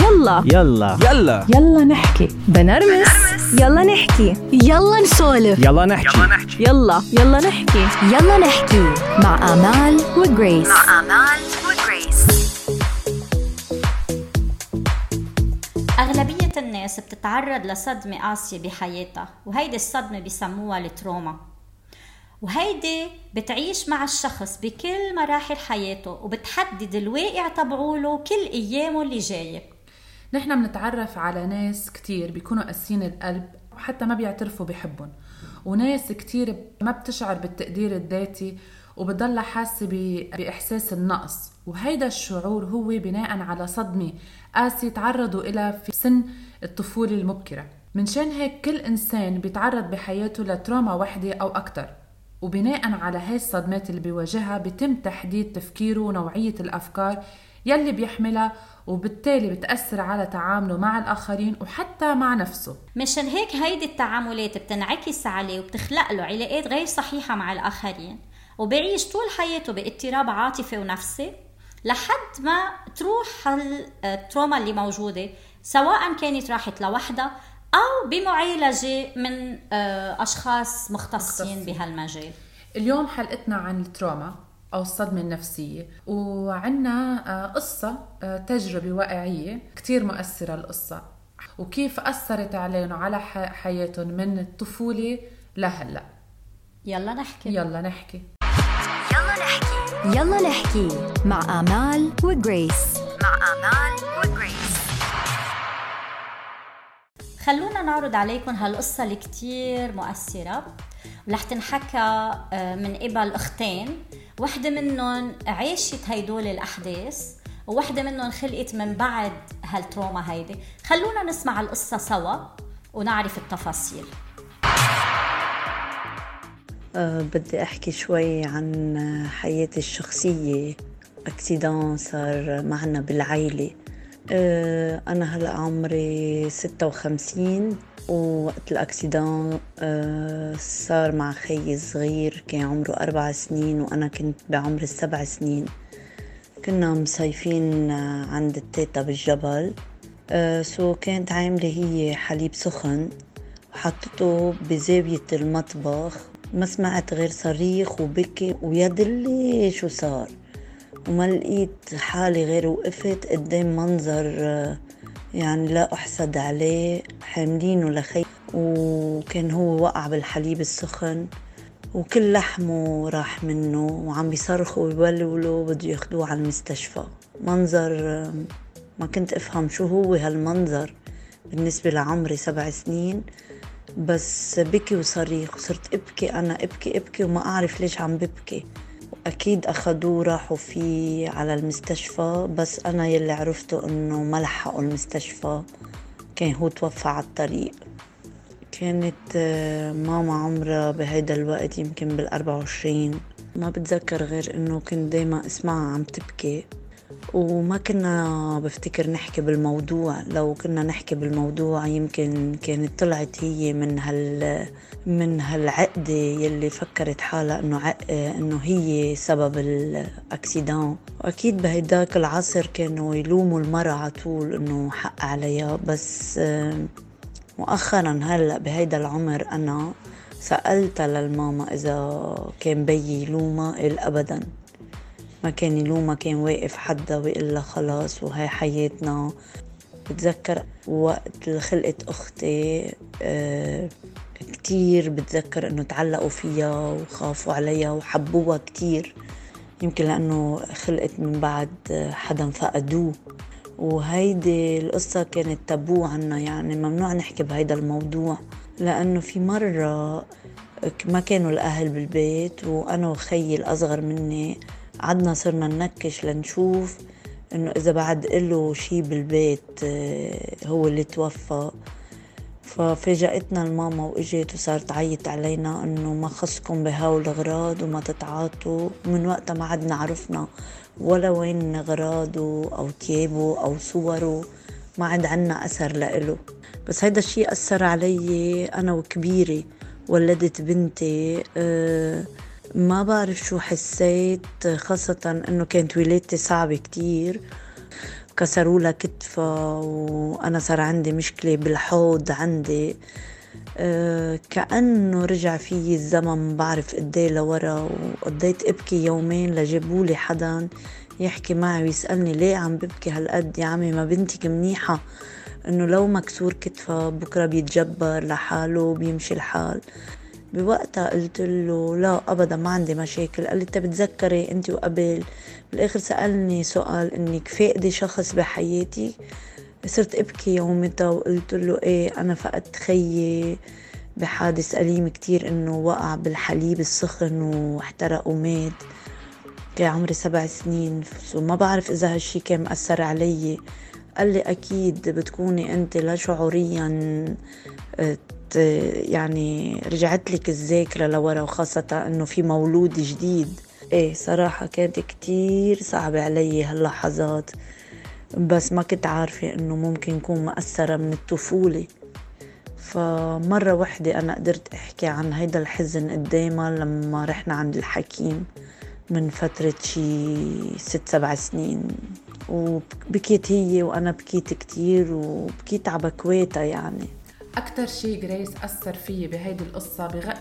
يلا. يلا. يلا. يلا نحكي. بنرمس. يلا نحكي. يلا نسولف. يلا نحكي. يلا يلا. نحكي. يلا نحكي. مع آمال وجريس. آمال وجريس. أغلبية الناس بتتعرض لصدمة قاسية بحياتها وهيدي الصدمة بسموها التروما. وهيدي بتعيش مع الشخص بكل مراحل حياته وبتحدد الواقع تبعوله كل أيامه اللي جاية. نحن بنتعرف على ناس كتير بيكونوا قاسيين القلب وحتى ما بيعترفوا بحبهم. وناس كتير ما بتشعر بالتقدير الذاتي وبتضلها حاسة بإحساس النقص. وهيدا الشعور هو بناء على صدمة قاسية تعرضوا إلى في سن الطفولة المبكرة. منشان هيك كل إنسان بيتعرض بحياته لتروما وحدة أو أكتر. وبناء على هاي الصدمات اللي بيواجهها بيتم تحديد تفكيره ونوعية الأفكار يلي بيحملها وبالتالي بتأثر على تعامله مع الآخرين وحتى مع نفسه. مشان هيك هيدي التعاملات بتنعكس عليه وبتخلق له علاقات غير صحيحة مع الآخرين وبيعيش طول حياته باضطراب عاطفي ونفسي لحد ما تروح التروما اللي موجودة سواء كانت راحت لوحدها أو بمعالجة من آه، أشخاص مختصين مختصين. بهالمجال. اليوم حلقتنا عن التروما. أو الصدمة النفسية. وعنا آه، قصة آه، تجربة واقعية كتير مؤثرة القصة. وكيف أثرت عليهم وعلى ح- حياتهم من الطفولة لهلأ. يلا نحكي. يلا نحكي. يلا نحكي. يلا نحكي. مع آمال وجريس. مع آمال وجريس. خلونا نعرض عليكم هالقصة اللي كتير مؤثرة. ورح تنحكى آه، من قبل أختين. وحدة منهم عاشت هيدول الأحداث ووحدة منهم خلقت من بعد هالتروما هيدي. خلونا نسمع القصة سوا ونعرف التفاصيل. أه بدي أحكي شوي عن حياتي الشخصية. أكسيدان صار معنا بالعيلة. أنا هلأ عمري ستة وخمسين ووقت الأكسيدان أه صار مع خيي صغير كان عمره أربع سنين وأنا كنت بعمر السبع سنين. كنا مصيفين آه، عند التيتا بالجبل. سو كانت عاملة هي حليب سخن وحطته بزاوية المطبخ. ما سمعت غير صريخ وبكي ويا دلي شو صار. وما لقيت حالي غير وقفت قدام منظر آه، يعني لا أحسد عليه حاملينه لخي وكان هو وقع بالحليب السخن وكل لحمه راح منه وعم بيصرخوا ويبلولوا بده ياخدوه على المستشفى. منظر آه، ما كنت أفهم شو هو هالمنظر بالنسبة لعمري سبع سنين. بس بكي وصريخ وصرت أبكي أنا أبكي أبكي وما أعرف ليش عم ببكي. واكيد اخذوه راحوا فيه على المستشفى بس أنا يلي عرفته إنه ما لحقوا المستشفى. كان هو توفى على الطريق. كانت آه، ماما عمرها بهيدا الوقت يمكن بالأربعة وعشرين. ما بتذكر غير إنه كنت دايما اسمعها عم تبكي. وما كنا بفتكر نحكي بالموضوع. لو كنا نحكي بالموضوع يمكن كانت طلعت هي من هال من هالعقدة يلي فكرت حالها إنه عق... إنه هي سبب الأكسيدان. وأكيد بهيداك العصر كانوا يلوموا المرأة على طول إنه حق عليها. بس مؤخرا هلأ بهيدا العمر أنا سألتها للماما إذا كان بيي يلومها قال أبدا. ما كان يلومها كان واقف حدا ويقول لها خلاص وهي حياتنا. بتذكر وقت خلقت أختي آه كتير بتذكر إنه تعلقوا فيها وخافوا عليها وحبوها كتير. يمكن لأنه خلقت من بعد حدا فقدوه. وهيدي القصة كانت تابو عنا يعني ممنوع نحكي بهيدا الموضوع. لأنه في مرة ما كانوا الأهل بالبيت وأنا وخيي الأصغر مني قعدنا صرنا ننكش لنشوف إنه إذا بعد له شي بالبيت آه، هو اللي توفى. ففاجأتنا الماما وإجت وصارت تعيط علينا إنه ما خصكم بهول الاغراض وما تتعاطوا. من وقتها ما عدنا عرفنا ولا وين اغراضه أو تيابه أو صوره ما عاد عنا أثر لإله. بس هيدا الشيء أثر علي أنا وكبيري ولدت بنتي أه ما بعرف شو حسيت خاصة إنه كانت ولادتي صعبة كتير. كسروا لها كتفها وأنا صار عندي مشكلة بالحوض عندي. أه كأنه رجع فيي الزمن بعرف قديه لورا وقضيت ابكي يومين لجابوا لي حدا يحكي معي ويسألني ليه عم ببكي هالقد يا عمي ما بنتك منيحة؟ إنه لو مكسور كتفها بكرة بيتجبر لحاله بيمشي الحال. بوقتها قلت له لا ابدا ما عندي مشاكل. قال لي انت بتذكري أنت وقبل. بالآخر سألني سؤال انك فاقدي شخص بحياتي؟ صرت أبكي يومتها وقلت له إيه أنا فقدت خيي. بحادث أليم كتير إنه وقع بالحليب السخن واحترق ومات. كان عمري سبع سنين وما بعرف إذا هالشي كان مأثر علي. قال لي أكيد بتكوني أنت لا شعوريا يعني رجعت لك الذاكرة لورا وخاصة إنه في مولود جديد. إيه صراحة كانت كتير صعبة علي هاللحظات. بس ما كنت عارفة إنه ممكن يكون مأثرة من الطفولة. فمرة وحدة أنا قدرت أحكي عن هيدا الحزن قدامها لما رحنا عند الحكيم من فترة شي ست سبع سنين. وبكيت هي وأنا بكيت كتير وبكيت على بكواتها يعني. أكتر شيء جريس أثر فيي بهيدي القصة بغ...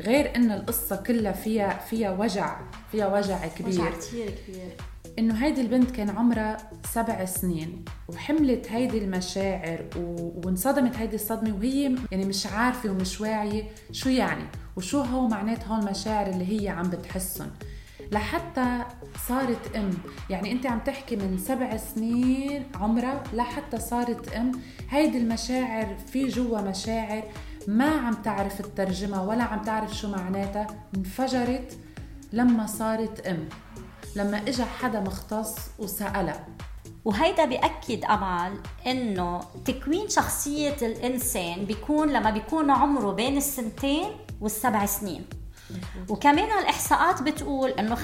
غير إن القصة كلها فيها فيها وجع فيها وجع كبير. وجع كتير كبير. إنه هيدي البنت كان عمرها سبع سنين وحملت هيدي المشاعر و... وانصدمت هيدي الصدمة وهي يعني مش عارفة ومش واعية شو يعني وشو هو معنات هول المشاعر اللي هي عم بتحسن. لحتى صارت أم. يعني أنت عم تحكي من سبع سنين عمرها لحتى صارت أم. هيدي المشاعر في جوا مشاعر ما عم تعرف الترجمة ولا عم تعرف شو معناتها. انفجرت لما صارت أم. لما اجى حدا مختص وسألها. وهيدا بيأكد أمل إنه تكوين شخصية الإنسان بيكون لما بيكون عمره بين السنتين والسبع سنين. وكمان الإحصاءات بتقول إنه 95%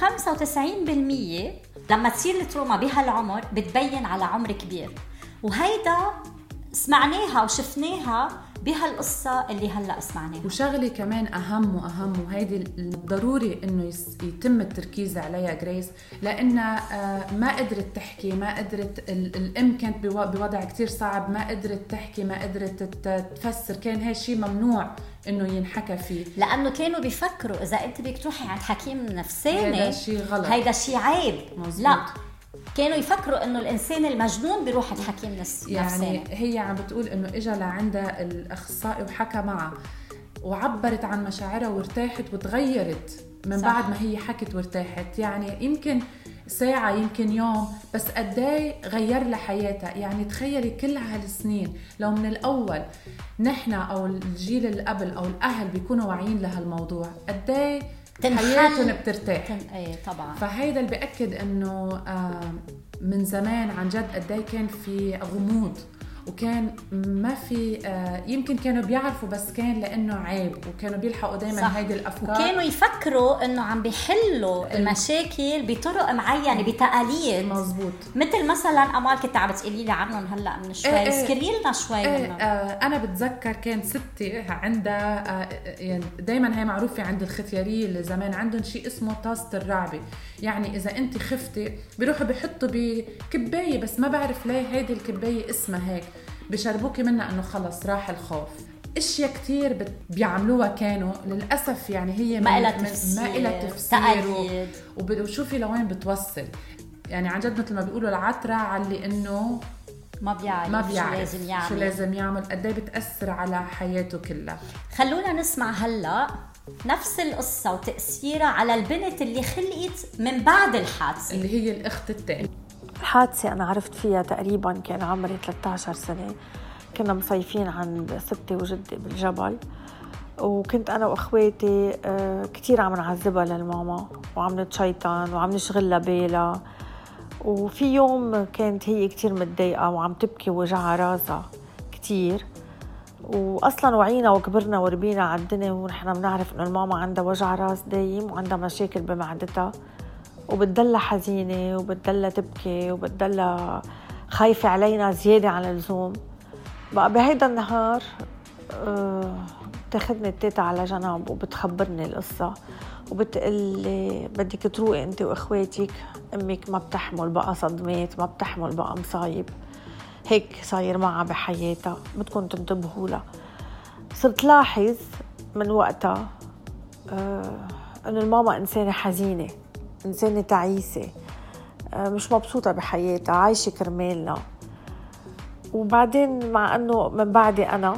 لما تصير التروما بهالعمر بتبين على عمر كبير. وهيدا سمعناها وشفناها بهالقصة اللي هلأ سمعناها. وشغلة كمان أهم وأهم وهيدي ضروري إنه يتم التركيز عليها جريس لأنها آه، ما قدرت تحكي ما قدرت الأم كانت بوضع كتير صعب ما قدرت تحكي ما قدرت تفسر كان هالشي ممنوع إنه ينحكى فيه. لأنه كانوا بيفكروا إذا أنت بدك تروحي عند حكيم نفساني هيدا شيء غلط. هيدا شيء عيب. مزبوط. لا كانوا يفكروا إنه الإنسان المجنون بيروح عند حكيم نفساني يعني هي عم بتقول إنه اجى لعندها الأخصائي وحكى معها وعبرت عن مشاعرها وارتاحت وتغيرت من صح. بعد ما هي حكت وارتاحت. يعني يمكن ساعة يمكن يوم بس قد غير لها حياتها. يعني تخيلي كل هالسنين لو من الأول نحن أو الجيل اللي قبل أو الأهل بيكونوا واعيين لهالموضوع قد حياتهم بترتاح. تن... إيه طبعا. فهيدا اللي بأكد إنه آه، من زمان عن جد قد كان في غموض. وكان ما في آه، يمكن كانوا بيعرفوا بس كان لأنه عيب وكانوا بيلحقوا دائما هيدي الأفكار. وكانوا يفكروا إنه عم بيحلوا المشاكل بطرق معينة بتقاليد. مزبوط مثل مثلا أمال كنت عم تقولي لي عنهم هلأ من شوي إيه اذكري لنا شوي إيه منهم. آه أنا بتذكر كان ستي عندها آه يعني دائما هي معروفة عند الختياريه اللي زمان عندهم شيء اسمه طاسه الرعبه يعني إذا أنت خفتي بيروحوا بيحطوا بكباية بس ما بعرف ليه هيدي الكباية اسمها هيك. بشربوكي منها إنه خلص راح الخوف. إشياء كثير بيعملوها كانوا. للأسف يعني هي ما لها تفسير ما لها تفسير وشوفي لوين بتوصل. يعني عن جد مثل ما بيقولوا العترة على إنه ما بيعرف ما بيعرف شو لازم يعمل. شو لازم يعمل قد إيه بتأثر على حياته كلها. خلونا نسمع هلا نفس القصة وتأثيرها على البنت اللي خلقت من بعد الحادثة. اللي هي الأخت الثانية الحادثة أنا عرفت فيها تقريبا كان عمري 13 سنة. كنا مصيفين عند ستي وجدي بالجبل. وكنت أنا وأخواتي آه، كتير عم نعذبها للماما وعم نتشيطن وعم نشغل بالها وفي يوم كانت هي كتير متضايقة وعم تبكي وجعها راسها كتير. واصلا وعينا وكبرنا وربينا على الدنيا ونحن بنعرف إنه الماما عندها وجع راس دايم وعندها مشاكل بمعدتها. وبتضلها حزينة وبتضلها تبكي وبتضلها خايفة علينا زيادة عن اللزوم. بقى بهيدا النهار آه، بتاخذني التيتا على جنب وبتخبرني القصة. وبتقلي بدك تروقي انت واخواتك؟ أمك ما بتحمل بقى صدمات ما بتحمل بقى مصايب. هيك صاير معها بحياتها بدكم تنتبهوا لها. صرت لاحظ من وقتها آه إنه الماما إنسانة حزينة. إنسانة تعيسة. آه مش مبسوطة بحياتها عايشة كرمالنا. وبعدين مع إنه من بعدي أنا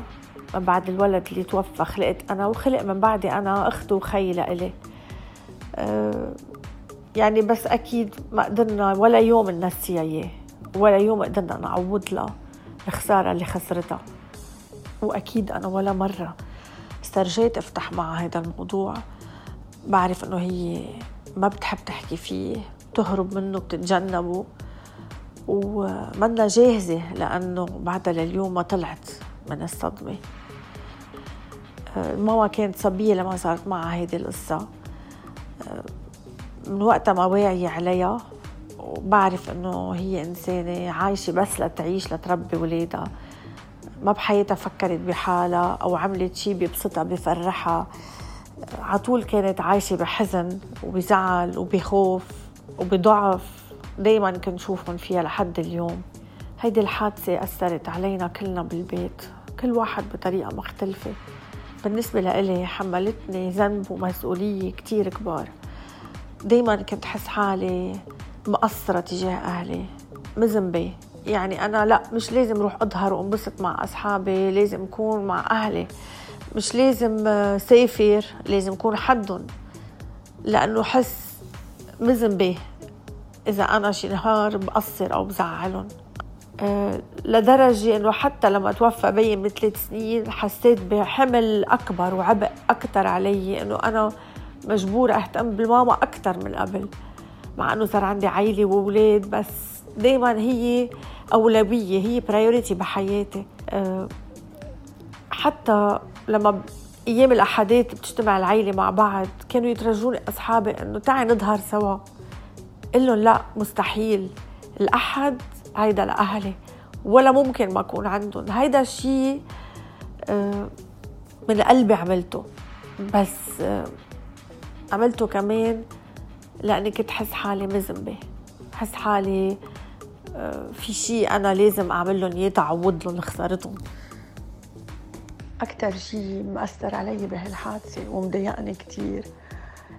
من بعد الولد اللي توفى خلقت أنا وخلق من بعدي أنا أخت وخي لإلي. أه يعني بس أكيد ما قدرنا ولا يوم ننسيها إياه ولا يوم قدرنا نعوض لها الخساره اللي خسرتها. وأكيد أنا ولا مرة استرجيت أفتح معها هذا الموضوع. بعرف إنه هي ما بتحب تحكي فيه بتهرب منه بتتجنبه. ومنا جاهزة لأنه بعدها لليوم ما طلعت من الصدمة. ماما كانت صبية لما صارت معها هيدي القصة. من وقتها ما واعية عليها وبعرف إنه هي إنسانة عايشة بس لتعيش لتربي ولادها. ما بحياتها فكرت بحالها أو عملت شيء بيبسطها بفرحها. عطول كانت عايشة بحزن وبزعل وبخوف وبضعف. دايما كنت شوفهم فيها لحد اليوم. هيدي الحادثة أثرت علينا كلنا بالبيت كل واحد بطريقة مختلفة. بالنسبة لإلي حملتني ذنب ومسؤولية كتير كبار. دايما كنت حس حالي مقصرة تجاه أهلي مذنبة. يعني أنا لا مش لازم روح أظهر وانبسط مع أصحابي لازم أكون مع أهلي. مش لازم سافر لازم أكون حدهم لأنه حس مذنبة إذا أنا شي نهار بقصر أو بزعلهم. أه لدرجة إنه حتى لما توفى بيي من ثلاث سنين حسيت بحمل أكبر وعبء أكثر علي إنه أنا مجبورة أهتم بالماما أكثر من قبل مع إنه صار عندي عائلة وأولاد بس دايما هي أولوية هي برايورتي بحياتي. أه حتى لما أيام الاحداث بتجتمع العيلة مع بعض كانوا يترجوني أصحابي إنه تعي نظهر سوا. قل لهم لا مستحيل. الأحد هيدا لاهلي ولا ممكن ما اكون عندهم. هيدا الشيء من قلبي عملته. بس عملته كمان لأني كنت حس حالي مذنبة. حس حالي في شيء أنا لازم اعمل لهم اياه تعوض لهم خسارتهم أكثر شيء مأثر علي بهالحادثة ومضايقني كثير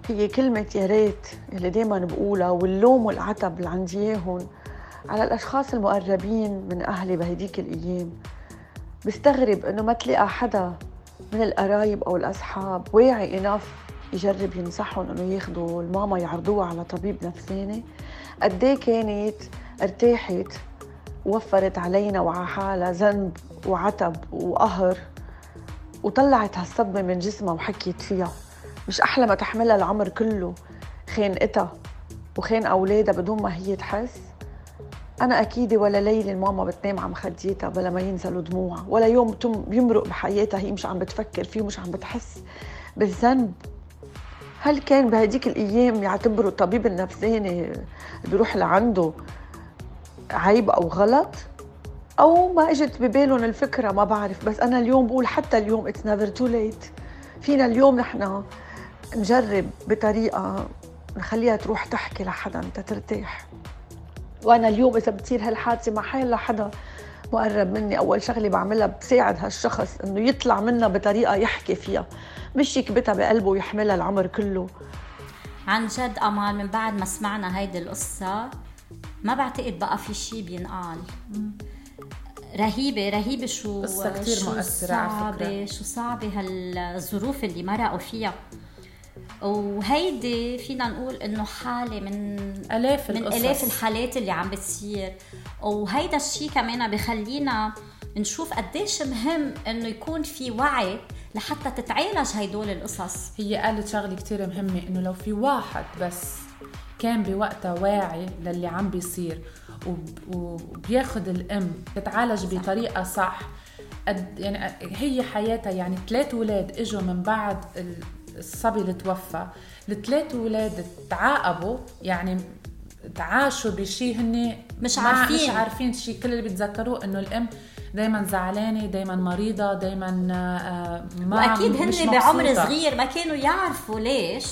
هي كلمة يا ريت اللي دايما بقولها واللوم والعتب اللي عندي اياهم على الأشخاص المقربين من أهلي بهديك الأيام. بستغرب إنه ما تلاقى حدا من القرايب أو الأصحاب واعي إناف يجرب ينصحهم إنه ياخذوا الماما يعرضوها على طبيب نفساني. قد كانت ارتاحت وفرت علينا وعلى حالها ذنب وعتب وقهر. وطلعت هالصدمة من جسمها وحكيت فيها. مش أحلى ما تحملها العمر كله. خانقتها وخان أولادها بدون ما هي تحس. أنا أكيد ولا ليلة الماما بتنام على مخديتها بلا ما ينزلوا دموعها. ولا يوم بيمرق بحياتها هي مش عم بتفكر فيه ومش عم بتحس بالذنب. هل كان بهديك الأيام يعتبروا الطبيب النفساني بيروح لعنده عيب أو غلط؟ أو ما إجت ببالهم الفكرة ما بعرف بس أنا اليوم بقول حتى اليوم it's never too late فينا اليوم نحن نجرب بطريقة نخليها تروح تحكي لحدا تترتاح وأنا اليوم إذا بتصير هالحادثة مع حيلا حدا مقرب مني. أول شغلة بعملها بساعد هالشخص إنه يطلع منها بطريقة يحكي فيها. مش يكبتها بقلبه ويحملها العمر كله. عن جد أمال من بعد ما سمعنا هيدي القصة ما بعتقد بقى في شيء بينقال. رهيبة رهيبة شو قصة كتير شو مؤثرة على فكرة. شو صعبة هالظروف اللي مرقوا فيها وهيدي فينا نقول إنه حالة من آلاف من القصص. الاف الحالات اللي عم بتصير وهيدا الشيء كمان بخلينا نشوف قديش مهم إنه يكون في وعي لحتى تتعالج هيدول القصص هي قالت شغلة كتير مهمة إنه لو في واحد بس كان بوقتها واعي للي عم بيصير وبياخد الأم تتعالج بطريقة صح. قد يعني هي حياتها يعني ثلاث ولاد إجوا من بعد ال- الصبي اللي توفى. الثلاث ولاد تعاقبوا يعني تعاشوا بشيء هن مش عارفين. مش عارفين شيء كل اللي بيتذكروه إنه الأم دائما زعلانة دائما مريضة دائما ما وأكيد هن بعمر. صغير ما كانوا يعرفوا ليش.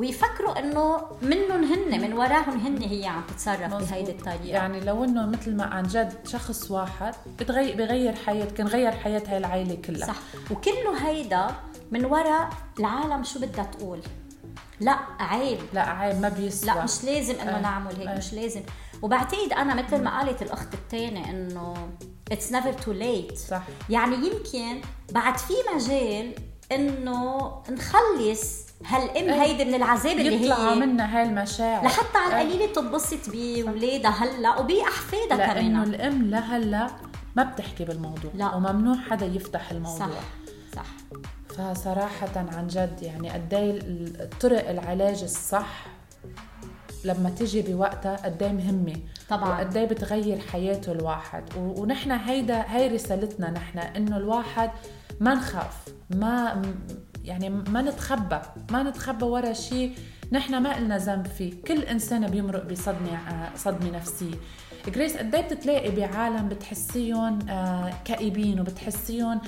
ويفكروا إنه منهم هن من وراهم هن هي عم تتصرف بهيدي الطريقة. يعني لو إنه مثل ما عن جد شخص واحد بتغير بغير حياة كان غير حياة هاي العائله كلها. صح. وكله هيدا من وراء العالم شو بدها تقول. لا عيب. لا عيب ما بيسوى. لا مش لازم إنه أي. نعمل هيك أي. مش لازم. وبعتقد أنا مثل ما قالت الأخت الثانية إنه it's never too late صح. يعني يمكن بعد في مجال إنه نخلص هالام أي. هيدي من العذاب اللي يطلعوا هي منا هاي المشاعر لحتى على أي. القليلة تنبسط باولادها هلأ وبأحفادها لأنه كمان الإم لهلا ما بتحكي بالموضوع لا. وممنوع حدا يفتح الموضوع صح صح فصراحة عن جد يعني قد إيه الطرق العلاج الصح لما تيجي بوقتها قد إيه مهمة طبعاً. وقد إيه بتغير حياته الواحد ونحن هيدا هي رسالتنا نحن إنه الواحد ما نخاف ما يعني ما نتخبى ما نتخبى ورا شيء نحن ما إلنا ذنب فيه. كل انسان بيمرق بصدمة آه، صدمة نفسية. جريس قد إيه بتتلاقي بعالم بتحسيهم آه، كئيبين وبتحسيهم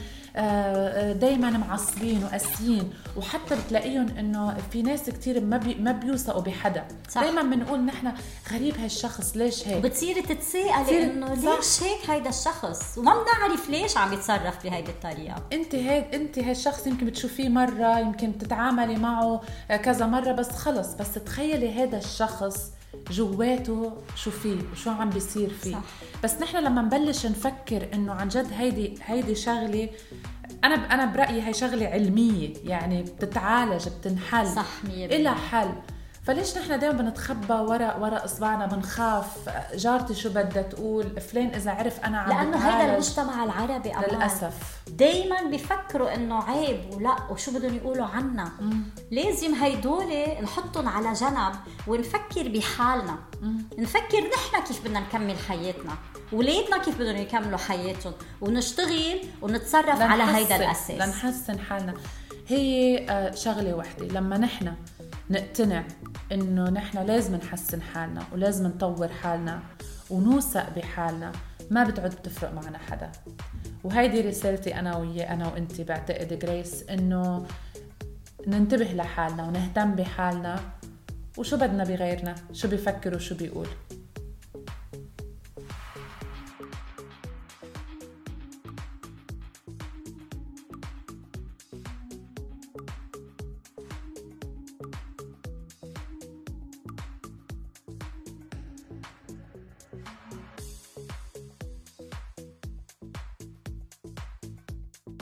دائما معصبين وقاسيين. وحتى بتلاقيهم إنه في ناس كتير ما بي ما بيوثقوا بحدا. دائما بنقول نحن غريب هالشخص ليش هيك؟ وبتصيري تتساءلي بتصير- إنه. ليش هيك هيدا الشخص؟ وما بنعرف ليش عم يتصرف بهيدي الطريقة. أنت هيك أنت هالشخص يمكن بتشوفيه مرة يمكن تتعاملي معه آه، كذا مرة بس خلص. بس تخيلي هذا الشخص جواته شو فيه وشو عم بيصير فيه صح. بس نحن لما نبلش نفكر إنه عن جد هيدي هيدي شغلة أنا أنا برأيي هي شغلة علمية يعني بتتعالج بتنحل صح، مية بالمية. إلها حل فليش نحن دائما بنتخبى ورا ورا إصبعنا؟ بنخاف. جارتي شو بدها تقول؟ فلان إذا عرف أنا عم لأنه بتعالج. المجتمع العربي أمان. للأسف. دايما بيفكروا إنه عيب ولا وشو بدهم يقولوا عنا. لازم هيدول نحطهم على جنب ونفكر بحالنا. نفكر نحن كيف بدنا نكمل حياتنا. ولادنا كيف بدهم يكملوا حياتهم. ونشتغل ونتصرف على هيدا الأساس. لنحسن حالنا. هي آه، شغلة وحدة. لما نحن نقتنع إنه نحن لازم نحسن حالنا ولازم نطور حالنا ونوثق بحالنا ما بتعد بتفرق معنا حدا. وهيدي رسالتي أنا ويا أنا وانت بعتقد جريس إنه ننتبه لحالنا ونهتم بحالنا وشو بدنا بغيرنا شو بيفكر وشو بيقول